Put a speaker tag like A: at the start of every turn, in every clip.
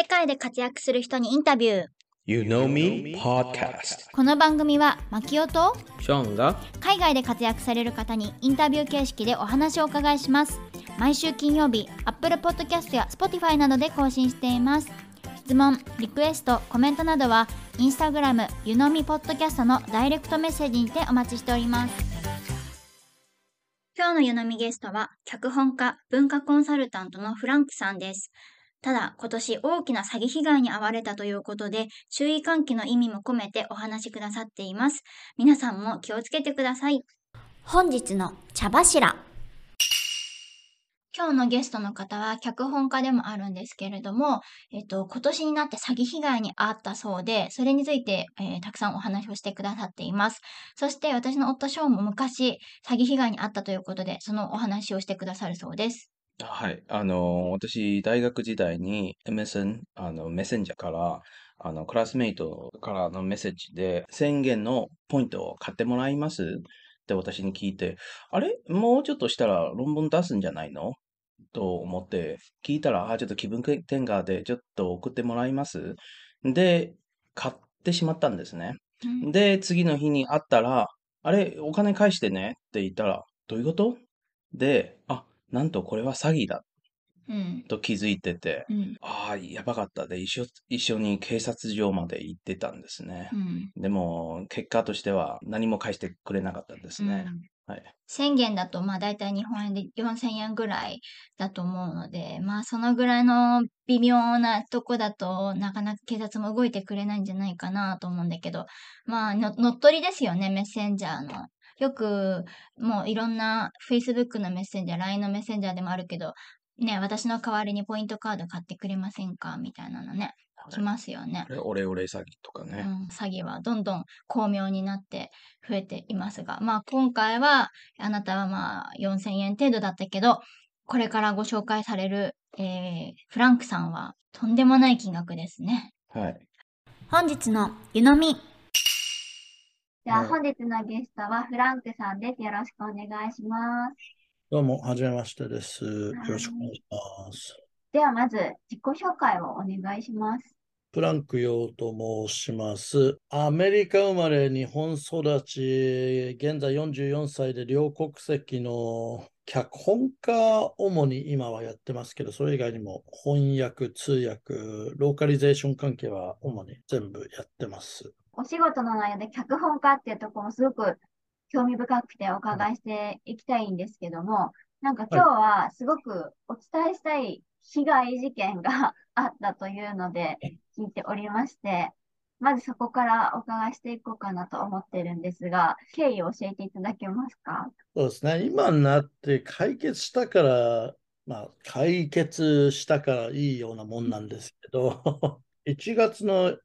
A: 世界で活躍する人にインタビュー。
B: You Know Me? Podcast.
A: この番組は、マキオと
B: ショーンが
A: 海外で活躍される方にインタビュー形式でお話をお伺いします。毎週金曜日、Apple Podcast や Spotify などで更新しています。質問、リクエスト、コメントなどは、インスタグラム、ゆのみポッドキャストのダイレクトメッセージにてお待ちしております。今日のゆのみゲストは、脚本家、文化コンサルタントのフランクさんです。ただ、今年大きな詐欺被害に遭われたということで、注意喚起の意味も込めてお話しくださっています。皆さんも気をつけてください。本日の茶柱。今日のゲストの方は脚本家でもあるんですけれども、えっと、今年になって詐欺被害に遭ったそうで、それについて、えーたくさんお話をしてくださっています。そして私の夫ショーンも昔詐欺被害に遭ったということで、そのお話をしてくださるそうです。
B: はい。あの、私、大学時代に MSN、あの、メッセンジャーから、あの、クラスメイトからのメッセージで、宣言のポイントを買ってもらいますって私に聞いて、あれ？もうちょっとしたら論文出すんじゃないの？と思って、聞いたら、あ、ちょっと気分転換でちょっと送ってもらいます？で、買ってしまったんですね。で、次の日に会ったら、あれ、お金返してね？って言ったら、どういうこと？で、あ、なんとこれは詐欺だ
A: うん。
B: と気づいてて、
A: うん。
B: ああ、やばかったで、一緒、一緒に警察署まで行ってたんですね
A: う。ん。
B: でも、結果としては何も返してくれなかったんですね。
A: うん
B: はい。
A: 宣言だと、まあ大体日本円で4000円ぐらいだと思うので、まあそのぐらいの微妙なとこだとなかなか警察も動いてくれないんじゃないかなと思うんだけど、まあの乗っ取りですよね、メッセンジャーの。よく、もういろんな Facebook のメッセンジャー、LINE のメッセンジャーでもあるけど、ね、私の代わりにポイントカード買ってくれませんか？みたいなのね、来ますよね
B: こ。れ、オレオレ詐欺とかね。
A: うん、詐欺はどんどん巧妙になって増えていますが、まあ今回はあなたはまあ4000円程度だったけど、これからご紹介される、えーフランクさんはとんでもない金額ですね。
B: はい。
A: 本日の湯飲み。
C: じゃあ
B: はい
C: 本日のゲストはフランクさんです。よろしくお願いします。
D: どうも、はじめましてです。よろしくお願いします。
C: ではまず自己紹介をお願いします。
D: フランクヨーと申します。アメリカ生まれ、日本育ち、現在44歳で両国籍の脚本家、主に今はやってますけど、それ以外にも翻訳、通訳、ローカリゼーション関係は主に全部やってます。
C: お仕事の内容で脚本家っていうところもすごく興味深くてお伺いしていきたいんですけども、なんか今日はすごくお伝えしたい被害事件が あったというので聞いておりまして、まずそこからお伺いしていこうかなと思ってるんですが、経緯を教えていただけますか？
D: そうですね。今になって解決したから、まあ、解決したからいいようなもんなんですけど、1月の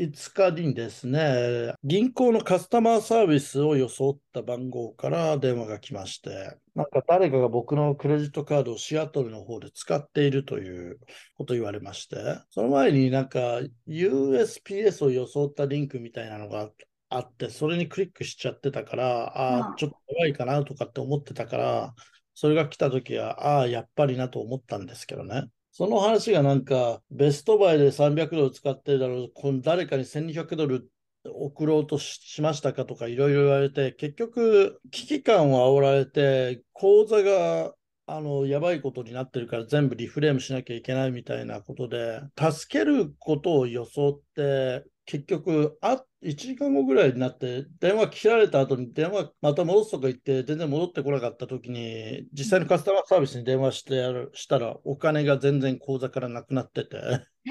D: 5日にですね、銀行のカスタマーサービスを装った番号から電話が来まして、なんか誰かが僕のクレジットカードをシアトルの方で使っているということを言われまして、その前になんか USPS を装ったリンクみたいなのがあって、それにクリックしちゃってたから、あ
C: うん
D: あ、ちょっと怖いかなとかって思ってたから、それが来た時は、ああ、やっぱりなと思ったんですけどね。その話がなんか、ベストバイで300ドル使ってるだろう、この誰かに1200ドル送ろうとしましたかとかいろいろ言われて、結局、危機感を煽られて、口座があのやばいことになってるから全部リフレームしなきゃいけないみたいなことで、助けることを装って、結局あ、1時間後ぐらいになって、電話切られた後に電話また戻すとか言って、全然戻ってこなかった時に、実際のカスタマーサービスに電話してやるしたら、お金が全然口座からなくなってて、
C: え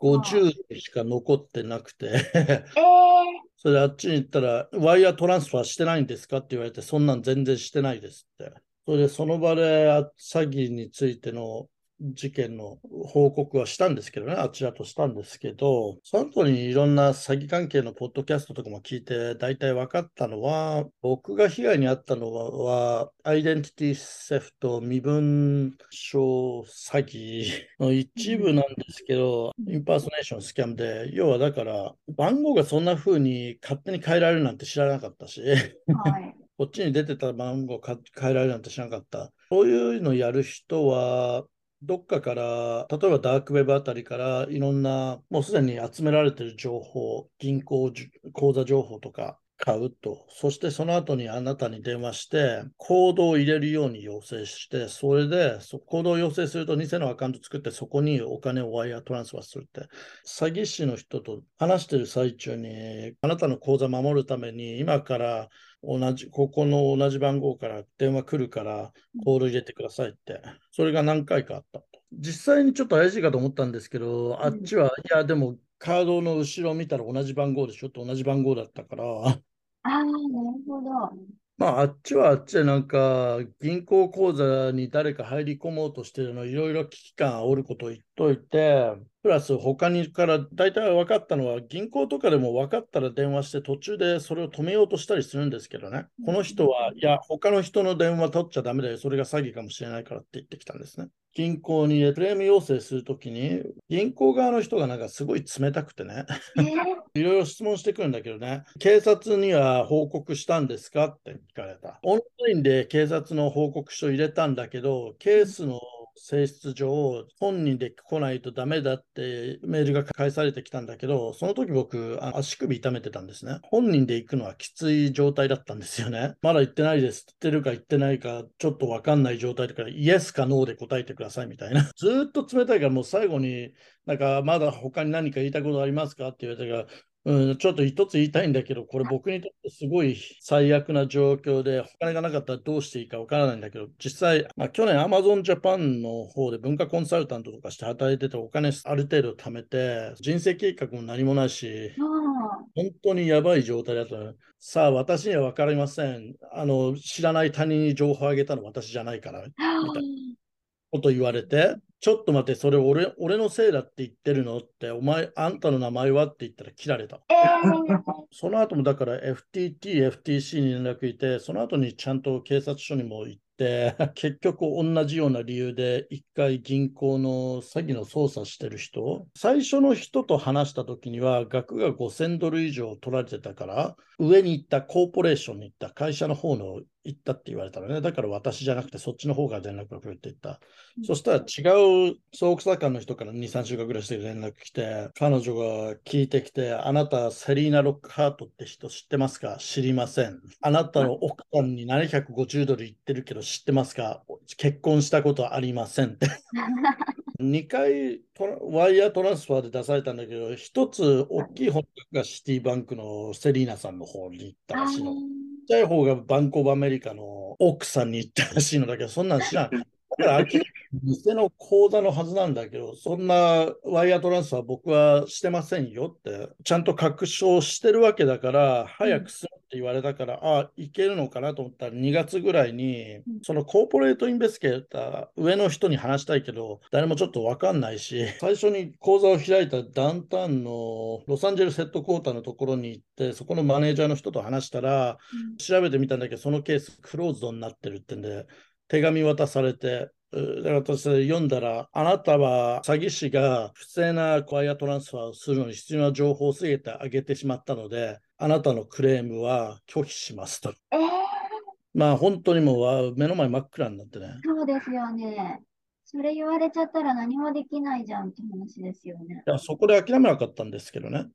D: 50しか残ってなくて、
C: ー、えー、
D: それであっちに行ったら、ワイヤートランスファーしてないんですか？って言われて、そんなん全然してないですって。それでその場であ詐欺についての事件の報告はしたんですけどね、あちらとしたんですけど、その後にいろんな詐欺関係のポッドキャストとかも聞いて、大体分かったのは、僕が被害に遭ったのは、はアイデンティティセフト、身分証詐欺 の一部なんですけど、インパーソネーションスキャムで、要はだから、番号がそんな風に勝手に変えられるなんて知らなかったし、
C: はい。
D: こっちに出てた番号か変えられるなんて知らなかった。そういうのやる人は、どっかから、例えばダークウェブあたりからいろんな、もうすでに集められている情報、銀行口座情報とか買うと、そしてその後にあなたに電話して、コードを入れるように要請して、それで、そコードを要請すると偽のアカウント作って、そこにお金をワイヤートランスファーするって、詐欺師の人と話してる最中に、あなたの口座守るために、今から同じ、ここの同じ番号から電話来るから、コード入れてくださいって、それが何回かあったと。実際にちょっと怪しいかと思ったんですけど、あっちは、いや、でもカードの後ろ見たら同じ番号でしょって同じ番号だったから、
C: ああ、なるほど。
D: まあ、あっちはあっちでなんか、銀行口座に誰か入り込もうとしてるの、いろいろ危機感煽ることを言っといて、プラス他にから大体分かったのは、銀行とかでも分かったら電話して途中でそれを止めようとしたりするんですけどね。この人は、いや、他の人の電話取っちゃダメだよ。それが詐欺かもしれないからって言ってきたんですね。銀行にクレーム要請するときに、銀行側の人がなんかすごい冷たくてね。
C: えー、
D: いろいろ質問してくるんだけどね、警察には報告したんですかって聞かれた。オンラインで警察の報告書入れたんだけど、ケースの性質上、本人で来ないとダメだってメールが返されてきたんだけど、その時僕、足首痛めてたんですね。本人で行くのはきつい状態だったんですよね。まだ行ってないです。行ってるか行ってないか、ちょっとわかんない状態だから、イエスかノーで答えてくださいみたいな。ずっと冷たいから、もう最後に、なんか、まだ他に何か言いたいことありますかって言われたから、うん、ちょっと一つ言いたいんだけど、これ僕にとってすごい最悪な状況で、お金がなかったらどうしていいかわからないんだけど、実際、まあ、去年 Amazon Japan の方で文化コンサルタントとかして働いてて、お金ある程度貯めて、人生計画も何もないし、本当にやばい状態だった。さあ、私には分かりません。あの、知らない他人に情報をあげたの私じゃないから、みたいなこと言われて、ちょっと待って、それ俺俺のせいだって言ってるの？って、お前、あんたの名前は？って言ったら切られた。
C: えー、
D: その後もだから FTT、FTC に連絡いて、その後にちゃんと警察署にも行って、結局同じような理由で一回銀行の詐欺の捜査してる人、最初の人と話した時には額が5000ドル以上取られてたから、上に行ったコーポレーションに行った会社の方の行ったって言われたのね。だから私じゃなくてそっちの方が連絡が来るって言った。そしたら違う総査官の人から2、3週間ぐらいして連絡来て、彼女が聞いてきて、あなたセリーナ・ロックハートって人知ってますか？知りません。あなたの奥さんに750ドル言ってるけど知ってますか？結婚したことありませんって。2回ワイヤートランスファーで出されたんだけど、1つ大きい本がシティバンクのセリーナさんの方に行ったらしいの。ちゃい方がバンコブアメリカの奥さんに行ったらしいのだけど、そんなん知らん。だから明らかに偽の口座のはずなんだけど、そんなワイヤートランスファー僕はしてませんよって、ちゃんと確証してるわけだから、早くするって言われたから、ああ、いけるのかなと思ったら、2月ぐらいに、そのコーポレートインベスケーター、上の人に話したいけど、誰もちょっとわかんないし、最初に口座を開いたダウンタウンのロサンゼルスヘッドクォーターのところに行って、そこのマネージャーの人と話したら、調べてみたんだけど、そのケースクローズドになってるってんで、手紙渡されて、私読んだら、あなたは詐欺師が不正なワイヤートランスファーをするのに必要な情報をすべて上げてしまったので、あなたのクレームは拒否しますと。
C: えー、
D: まあ本当にもう目の前真っ暗になってね。
C: そうですよね。それ言われちゃったら何もできないじゃんって話ですよね。
D: いやそこで諦めなかったんですけどね。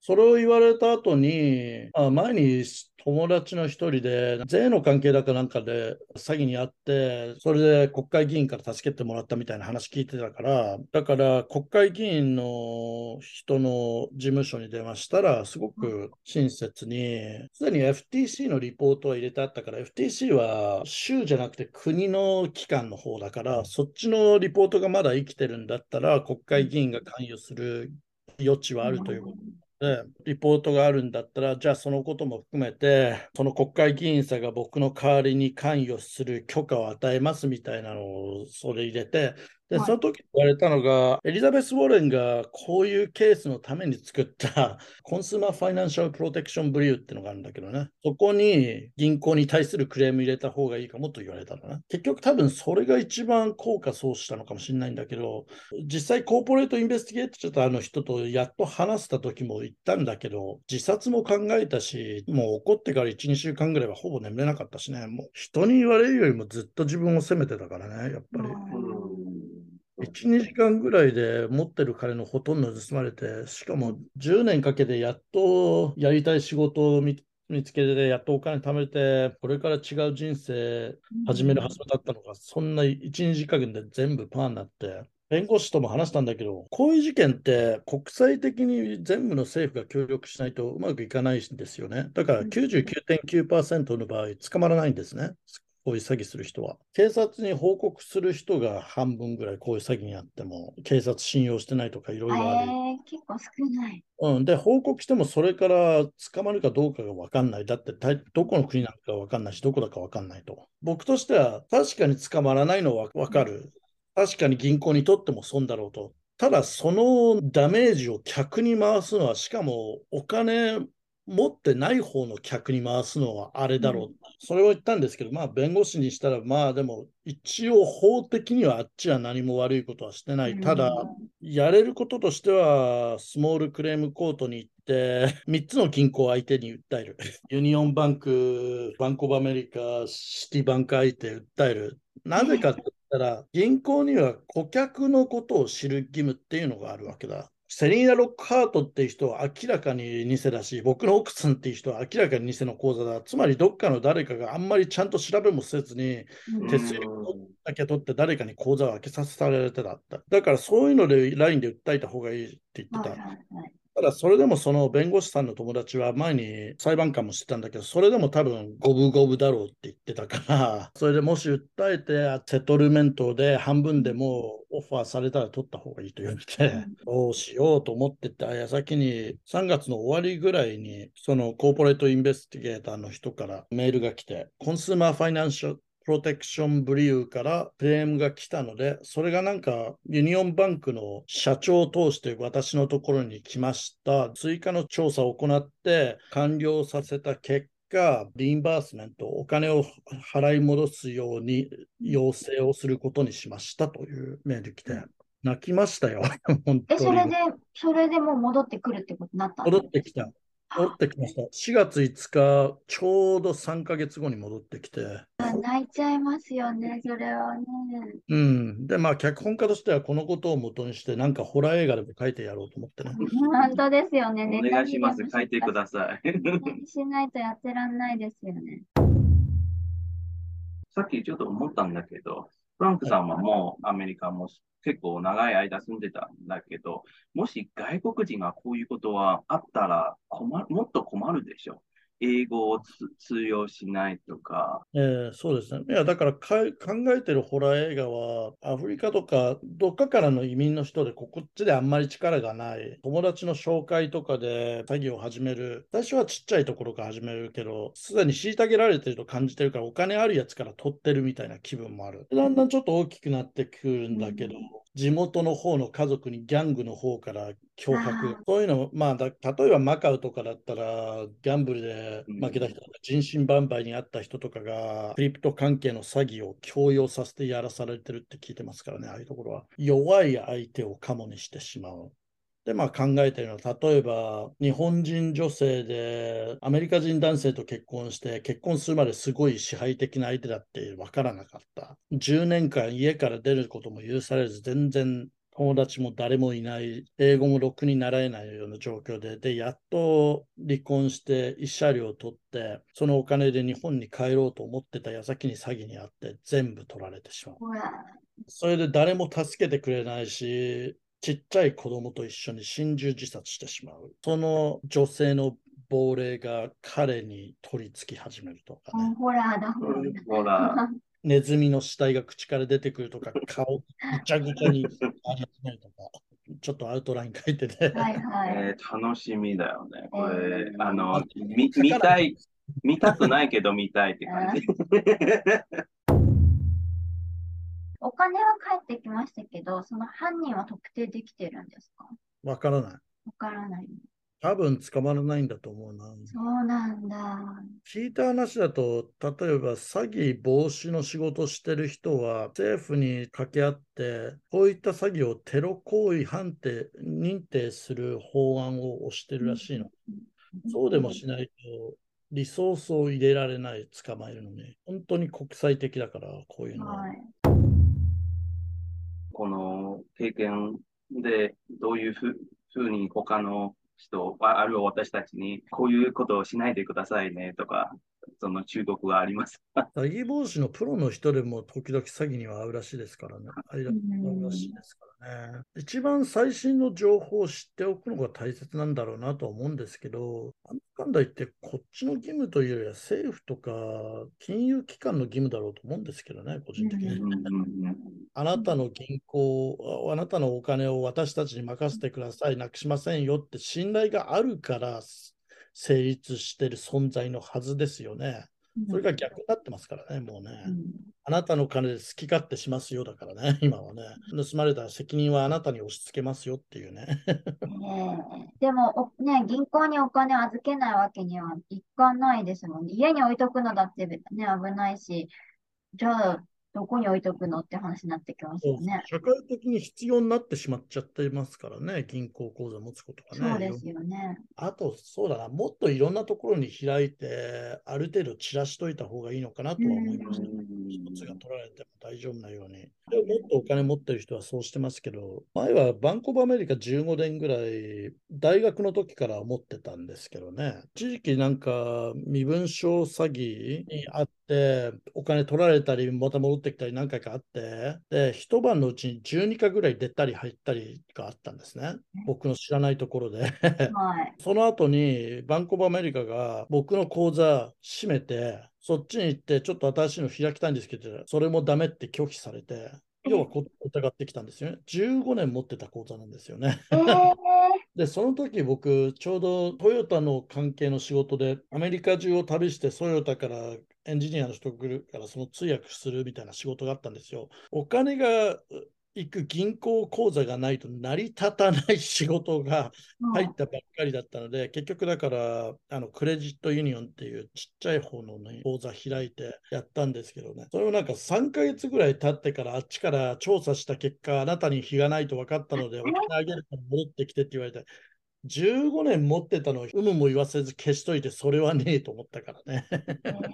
D: それを言われた後に、あ前に友達の一人で、税の関係だかなんかで詐欺にあって、それで国会議員から助けてもらったみたいな話聞いてたから、だから国会議員の人の事務所に電話したら、すごく親切に、すでに FTC のリポートは入れてあったから、FTC は州じゃなくて国の機関の方だから、そっちのリポートがまだ生きてるんだったら、国会議員が関与する余地はあるということで、リポートがあるんだったら、じゃあそのことも含めて、その国会議員さんが僕の代わりに関与する許可を与えますみたいなのをそれ入れて、で、
C: はい。
D: その時言われたのが、エリザベス・ウォレンがこういうケースのために作った コンスーマー・ファイナンシャル・プロテクション・ブリューっていうのがあるんだけどね、そこに銀行に対するクレーム入れた方がいいかもと言われたのね。結局多分それが一番効果そうしたのかもしれないんだけど、実際コーポレートインベスティゲートちょっとあの人とやっと話した時も言ったんだけど、自殺も考えたし、もう怒ってから1、2週間ぐらいはほぼ眠れなかったしね、もう人に言われるよりもずっと自分を責めてたからね、やっぱり。
C: うん
D: 1、2時間ぐらいで持ってる金のほとんど盗まれて、しかも10年かけてやっとやりたい仕事を見見つけて、やっとお金貯めて、これから違う人生始めるはずだったのが、そんな1、2時間で全部パーになって、弁護士とも話したんだけど、こういう事件って国際的に全部の政府が協力しないとうまくいかないんですよね。だから99.9%の場合、捕まらないんですね。こういう詐欺する人は。警察に報告する人が半分ぐらいこういう詐欺にあっても、警察信用してないとかいろいろある。
C: えー、結構少ない。
D: うん、で、報告してもそれから捕まるかどうかが分かんない。だってたどこの国なのか分かんないし、どこだか分かんないと。僕としては確かに捕まらないのは分かる。確かに銀行にとっても損だろうと。ただ、そのダメージを客に回すのは、しかもお金持ってない方の客に回すのはあれだろう。
C: うん
D: それを言ったんですけど、まあ、弁護士にしたら、まあ、でも、一応法的にはあっちは何も悪いことはしてない。ただ、やれることとしては、 small claims court に行って、3つの銀行を相手に訴える。Union Bank、 Bank of America、 Citibank 相手訴える。なぜかって言ったら、銀行には顧客のことを知る義務っていうのがあるわけだ。セリーナ・ロックハートっていう人は明らかに偽だし、僕の奥さんっていう人は明らかに偽の口座だ。つまりどっかの誰かがあんまりちゃんと調べもせずに、
C: うん
D: 手数料だけ取って誰かに口座を開けさせられてだった。だからそういうので LINE で訴えた方がいいって言ってた。ただそれでもその弁護士さんの友達は前に裁判官もしたんだけど、それでも多分五分五分だろうって言ってたから、それでもし訴えて settlement で半分でもオファーされたら取った方がいいと言われて、どうしようと思ってた矢先に3月の終わりぐらいにその corporate investigator の人からメールが来て、 Consumer Financial Protection Bureau からクレームが来たので、それがなんか Union Bank の社長を通して私のところに来ました。追加の調査を行って完了させた結果、 reimbursement、お金を払い戻すように要請をすることにしましたというメール来て、泣きましたよ。本当
C: え、
D: に。
C: それで、それでもう戻ってくるってことになった
D: 戻ってきた。戻ってきました。4月5日、ちょうど3ヶ月後に戻ってきて、
C: あ泣いちゃいますよね、それはね。
D: うん。で、まあ、脚本家としてはこのことを元にして、なんかホラー映画でも書いてやろうと思ってね。
C: 本当ですよね。
B: お願いします。書いてく
C: さ
B: ださい。
C: い。しないとやってらんないですよね。
B: さっきちょっと思ったんだけど、フランクさんはもうアメリカも結構長い間住んでたんだけど、もし外国人がこういうことはあったら困る、もっと困るでしょ。英語をつ通用しないとか。
D: えーそうですね。いや、だから考えてるホラー映画は、アフリカとか、どっかからの移民の人で、ここっちであんまり力がない、友達の紹介とかで詐欺を始める、最初はちっちゃいところから始めるけど、すでに虐げられてると感じてるから、お金あるやつから取ってるみたいな気分もある。だんだんちょっと大きくなってくるんだけど、
C: うん
D: 地元の方の家族にギャングの方から脅迫。そういうの、まあだ、例えばマカウとかだったら、ギャンブルで負けた人とか、人身売買にあった人とかが、クリプト関係の詐欺を強要させてやらされてるって聞いてますからね、ああいうところは。弱い相手をカモにしてしまう。で、まあ考えてるのは、例えば日本人女性でアメリカ人男性と結婚して、結婚するまですごい支配的な相手だって分からなかった。10年間家から出ることも許されず、全然友達も誰もいない、英語もろくに習えないような状況で、で、やっと離婚して慰謝料を取って、そのお金で日本に帰ろうと思ってた矢先に詐欺にあって、全部取られてしまう。それで誰も助けてくれないし、ちっちゃい子供と一緒に心中自殺してしまう。その女性の亡霊が彼に取り付き始めるとかね。
C: ホラーだ、ホラーだ。
B: ほら、
D: ネズミの死体が口から出てくるとか、顔ぐちゃぐちゃにあり始めるとか、ちょっとアウトライン書いてて、
C: はいはい。
B: えー楽しみだよね。これ
C: え、ー
B: あの見たい、見たくないけど見たいって感じ。
C: お金は返ってきましたけど、その犯人は特定できてるんですか？
D: わからない。
C: わからない。
D: 多分捕まらないんだと思うな。
C: そうなんだ。
D: 聞いた話だと、例えば詐欺防止の仕事してる人は政府に掛け合って、こういった詐欺をテロ行為判定、認定する法案を推してるらしいの。そうでもしないと、リソースを入れられない、捕まえるのに。本当に国際的だから、こういうのは。
C: はい。
B: この経験でどういうふふうに他の人、あるいは私たちにこういうことをしないでくださいねとか、その中国はありますか
D: 詐欺防止のプロの人でも時々詐欺には合うらしいですからね。合うらしいですからね。一番最新の情報を知っておくのが大切なんだろうなとは思うんですけど、なんだかんだ言ってこっちの義務というよりは政府とか金融機関の義務だろうと思うんですけどね、個人的に。あなたの銀行、あなたのお金を私たちに任せてください、なくしませんよって信頼があるから成立してる存在のはずですよね。それが逆になってますからね、もうね。あなたの金で好き勝手しますよだからね、今はね。盗まれたら責任はあなたに押し付けますよっていうね。
C: ね えでもお、ね、銀行にお金を預けないわけにはいかないですもんね。家に置いとくのだってね、危ないし、じゃあ、どこに置いとくのって話になってきますよね。
D: 社会的に必要になってしまっちゃってますからね、銀行口座持つことがね。
C: そうですよね。
D: あと、そうだな、もっといろんなところに開いて、ある程度散らしといた方がいいのかなとは思いました。一つが取られても大丈夫なように。でももっとお金持ってる人はそうしてますけど、前はバンコブアメリカ15年ぐらい、大学の時から持ってたんですけどね、一時期なんか身分証詐欺にあって、お金取られたり、また戻ってきたり何回かあって、で、一晩のうちに12回ぐらい出たり入ったりがあったんですね。僕の知らないところで。
C: はい。
D: その後にバンコブアメリカが僕の口座閉めて、そっちに行ってちょっと新しいの開きたいんですけど、それもダメって拒否されて、要はこ疑ってきたんですよね。15年持ってた口座なんですよね。
C: えー、
D: で、その時僕、ちょうどトヨタの関係の仕事で、アメリカ中を旅して、トヨタからエンジニアの人来るから、その通訳するみたいな仕事があったんですよ。お金が行く銀行口座がないと成り立たない仕事が入ったばっかりだったので、結局だから、あのクレジットユニオンっていうちっちゃい方の、ね、口座開いてやったんですけどね、それをなんか3ヶ月ぐらい経ってから、あっちから調査した結果、あなたに非がないと分かったので、お金あげるから戻ってきてって言われて、15年持ってたのを有無も言わせず消しといて、それはねえと思ったからね。
C: えー、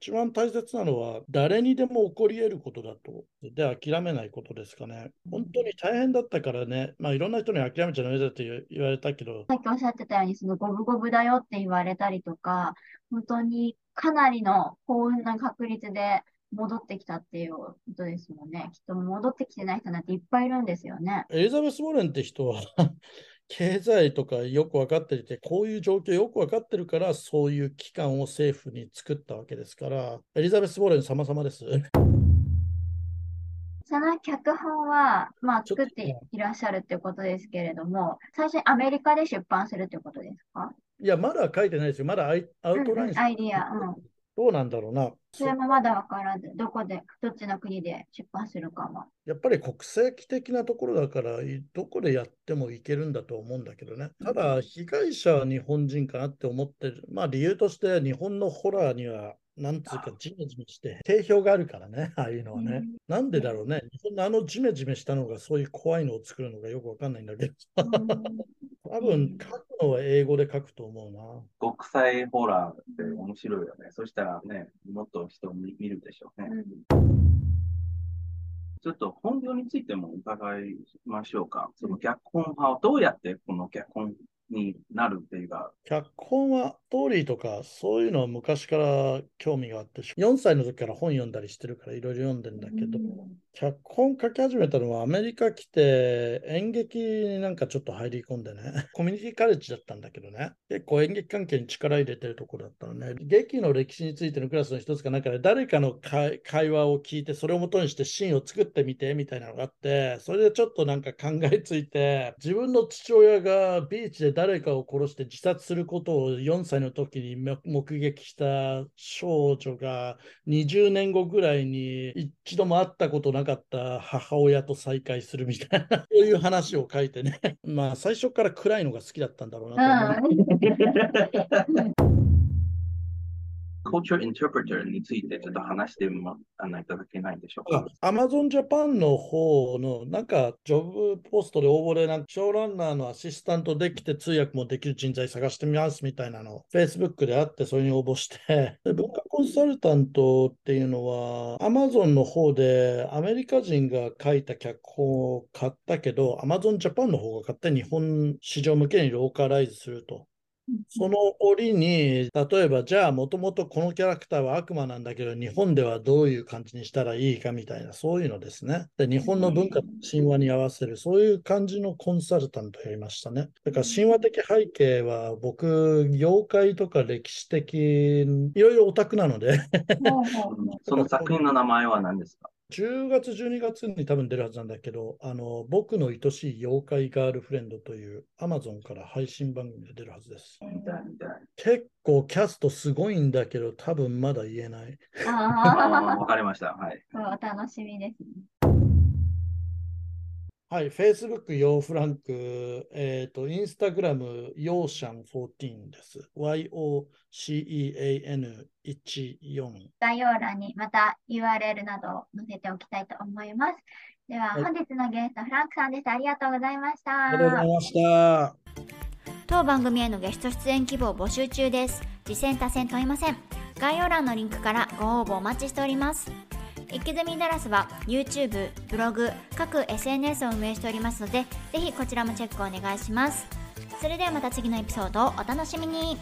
D: 一番大切なのは、誰にでも起こり得ることだと。で、諦めないことですかね。本当に大変だったからね、まあいろんな人に諦めちゃダメだって言われたけど、
C: さっきおっしゃってたように、その五分五分だよって言われたりとか、本当にかなりの幸運な確率で戻ってきたっていうことですもんね。きっと戻ってきてない人なんていっぱいいるんですよね。
D: エリザベス・ウォーレンって人は経済とかよく分かっていて、こういう状況よく分かってるから、そういう機関を政府に作ったわけですから、エリザベス・ウォーレン様々です。
C: その脚本は、まあ、作っていらっしゃるってことですけれども、最初にアメリカで出版するってことですか？
D: いや、まだ書いてないですよ。まだアイアウトライン
C: うんうんアイディア、うん。
D: どうなんだろうな。
C: それもまだわからず、どこで、どっちの国で出版するかは。
D: やっぱり国籍的なところだから、いどこでやってもいけるんだと思うんだけどね。ただ、被害者は日本人かなって思ってる。まあ、理由として日本のホラーには、なんつうか、ジメジメして、定評があるからね、ああいうのはね。なんでだろうね。日本のあのジメジメしたのが、そういう怖いのを作るのがよくわかんないんだけど。多分、書くのは英語で書くと思うな。
B: 国際ホラーって面白いよね。そしたらね、もっと人見見るでしょうね。ちょっと本業についても伺いましょうか。その脚本派をどうやってこの脚本になるっていうか、
D: 脚本はストーリーとかそういうのは昔から興味があって4歳の時から本読んだりしてるからいろいろ読んでんだけど脚本書き始めたのはアメリカ来て演劇になんかちょっと入り込んでね。コミュニティカレッジだったんだけどね。結構演劇関係に力入れてるところだったのね。劇の歴史についてのクラスの一つかなんかで誰かの会会話を聞いてそれを元にしてシーンを作ってみてみたいなのがあってそれでちょっとなんか考えついて自分の父親がビーチで誰かを殺して自殺することを4歳の時に目撃した少女が20年後ぐらいに一度も会ったことなかった母親と再会するみたいな そういう話を書いてねまあ最初から暗いのが好きだったんだろうなと思う。
B: Culture interpreter についてちょっと話してもらいただけないでしょうか？
D: アマゾンジャパンの方の、なんか、ジョブポストで応募で、なんか、ショーランナーのアシスタントできて通訳もできる人材探してみますみたいなの、Facebook であって、それに応募してで、文化コンサルタントっていうのは、アマゾンの方でアメリカ人が書いた脚本を買ったけど、アマゾンジャパンの方が買って日本市場向けにローカライズすると。その折に、例えば、じゃあ、もともとこのキャラクターは悪魔なんだけど、日本ではどういう感じにしたらいいかみたいな、そういうのですね。で、日本の文化、神話に合わせる、そういう感じのコンサルタントやりましたね。だから、神話的背景は、僕、妖怪とか歴史的、いろいろオタクなので
B: その作品の名前は何ですか？
D: 10月、12月に多分出るはずなんだけど、あの、僕の愛しい妖怪ガールフレンドという Amazon から配信番組で出るはずです。結構キャストすごいんだけど、多分まだ言えない。
C: あ
B: わかりました。はい。
C: あ、お楽しみですね。
D: はい、Facebook ヨーフランク、えっ、と、Instagram ヨーシャン14です。Y-O-C-E-A-N14。
C: 概要欄にまた URL などを載せておきたいと思います。では、
D: はい
C: 本日のゲスト、フランクさんでした。ありがとうございました。
D: ありがとうございました。
A: 当番組へのゲスト出演希望募集中です。次戦多戦問いません。概要欄のリンクからご応募お待ちしております。イキズミダラスは YouTube、ブログ、各 SNS を運営しておりますので、ぜひこちらもチェックお願いします。それではまた次のエピソードをお楽しみに。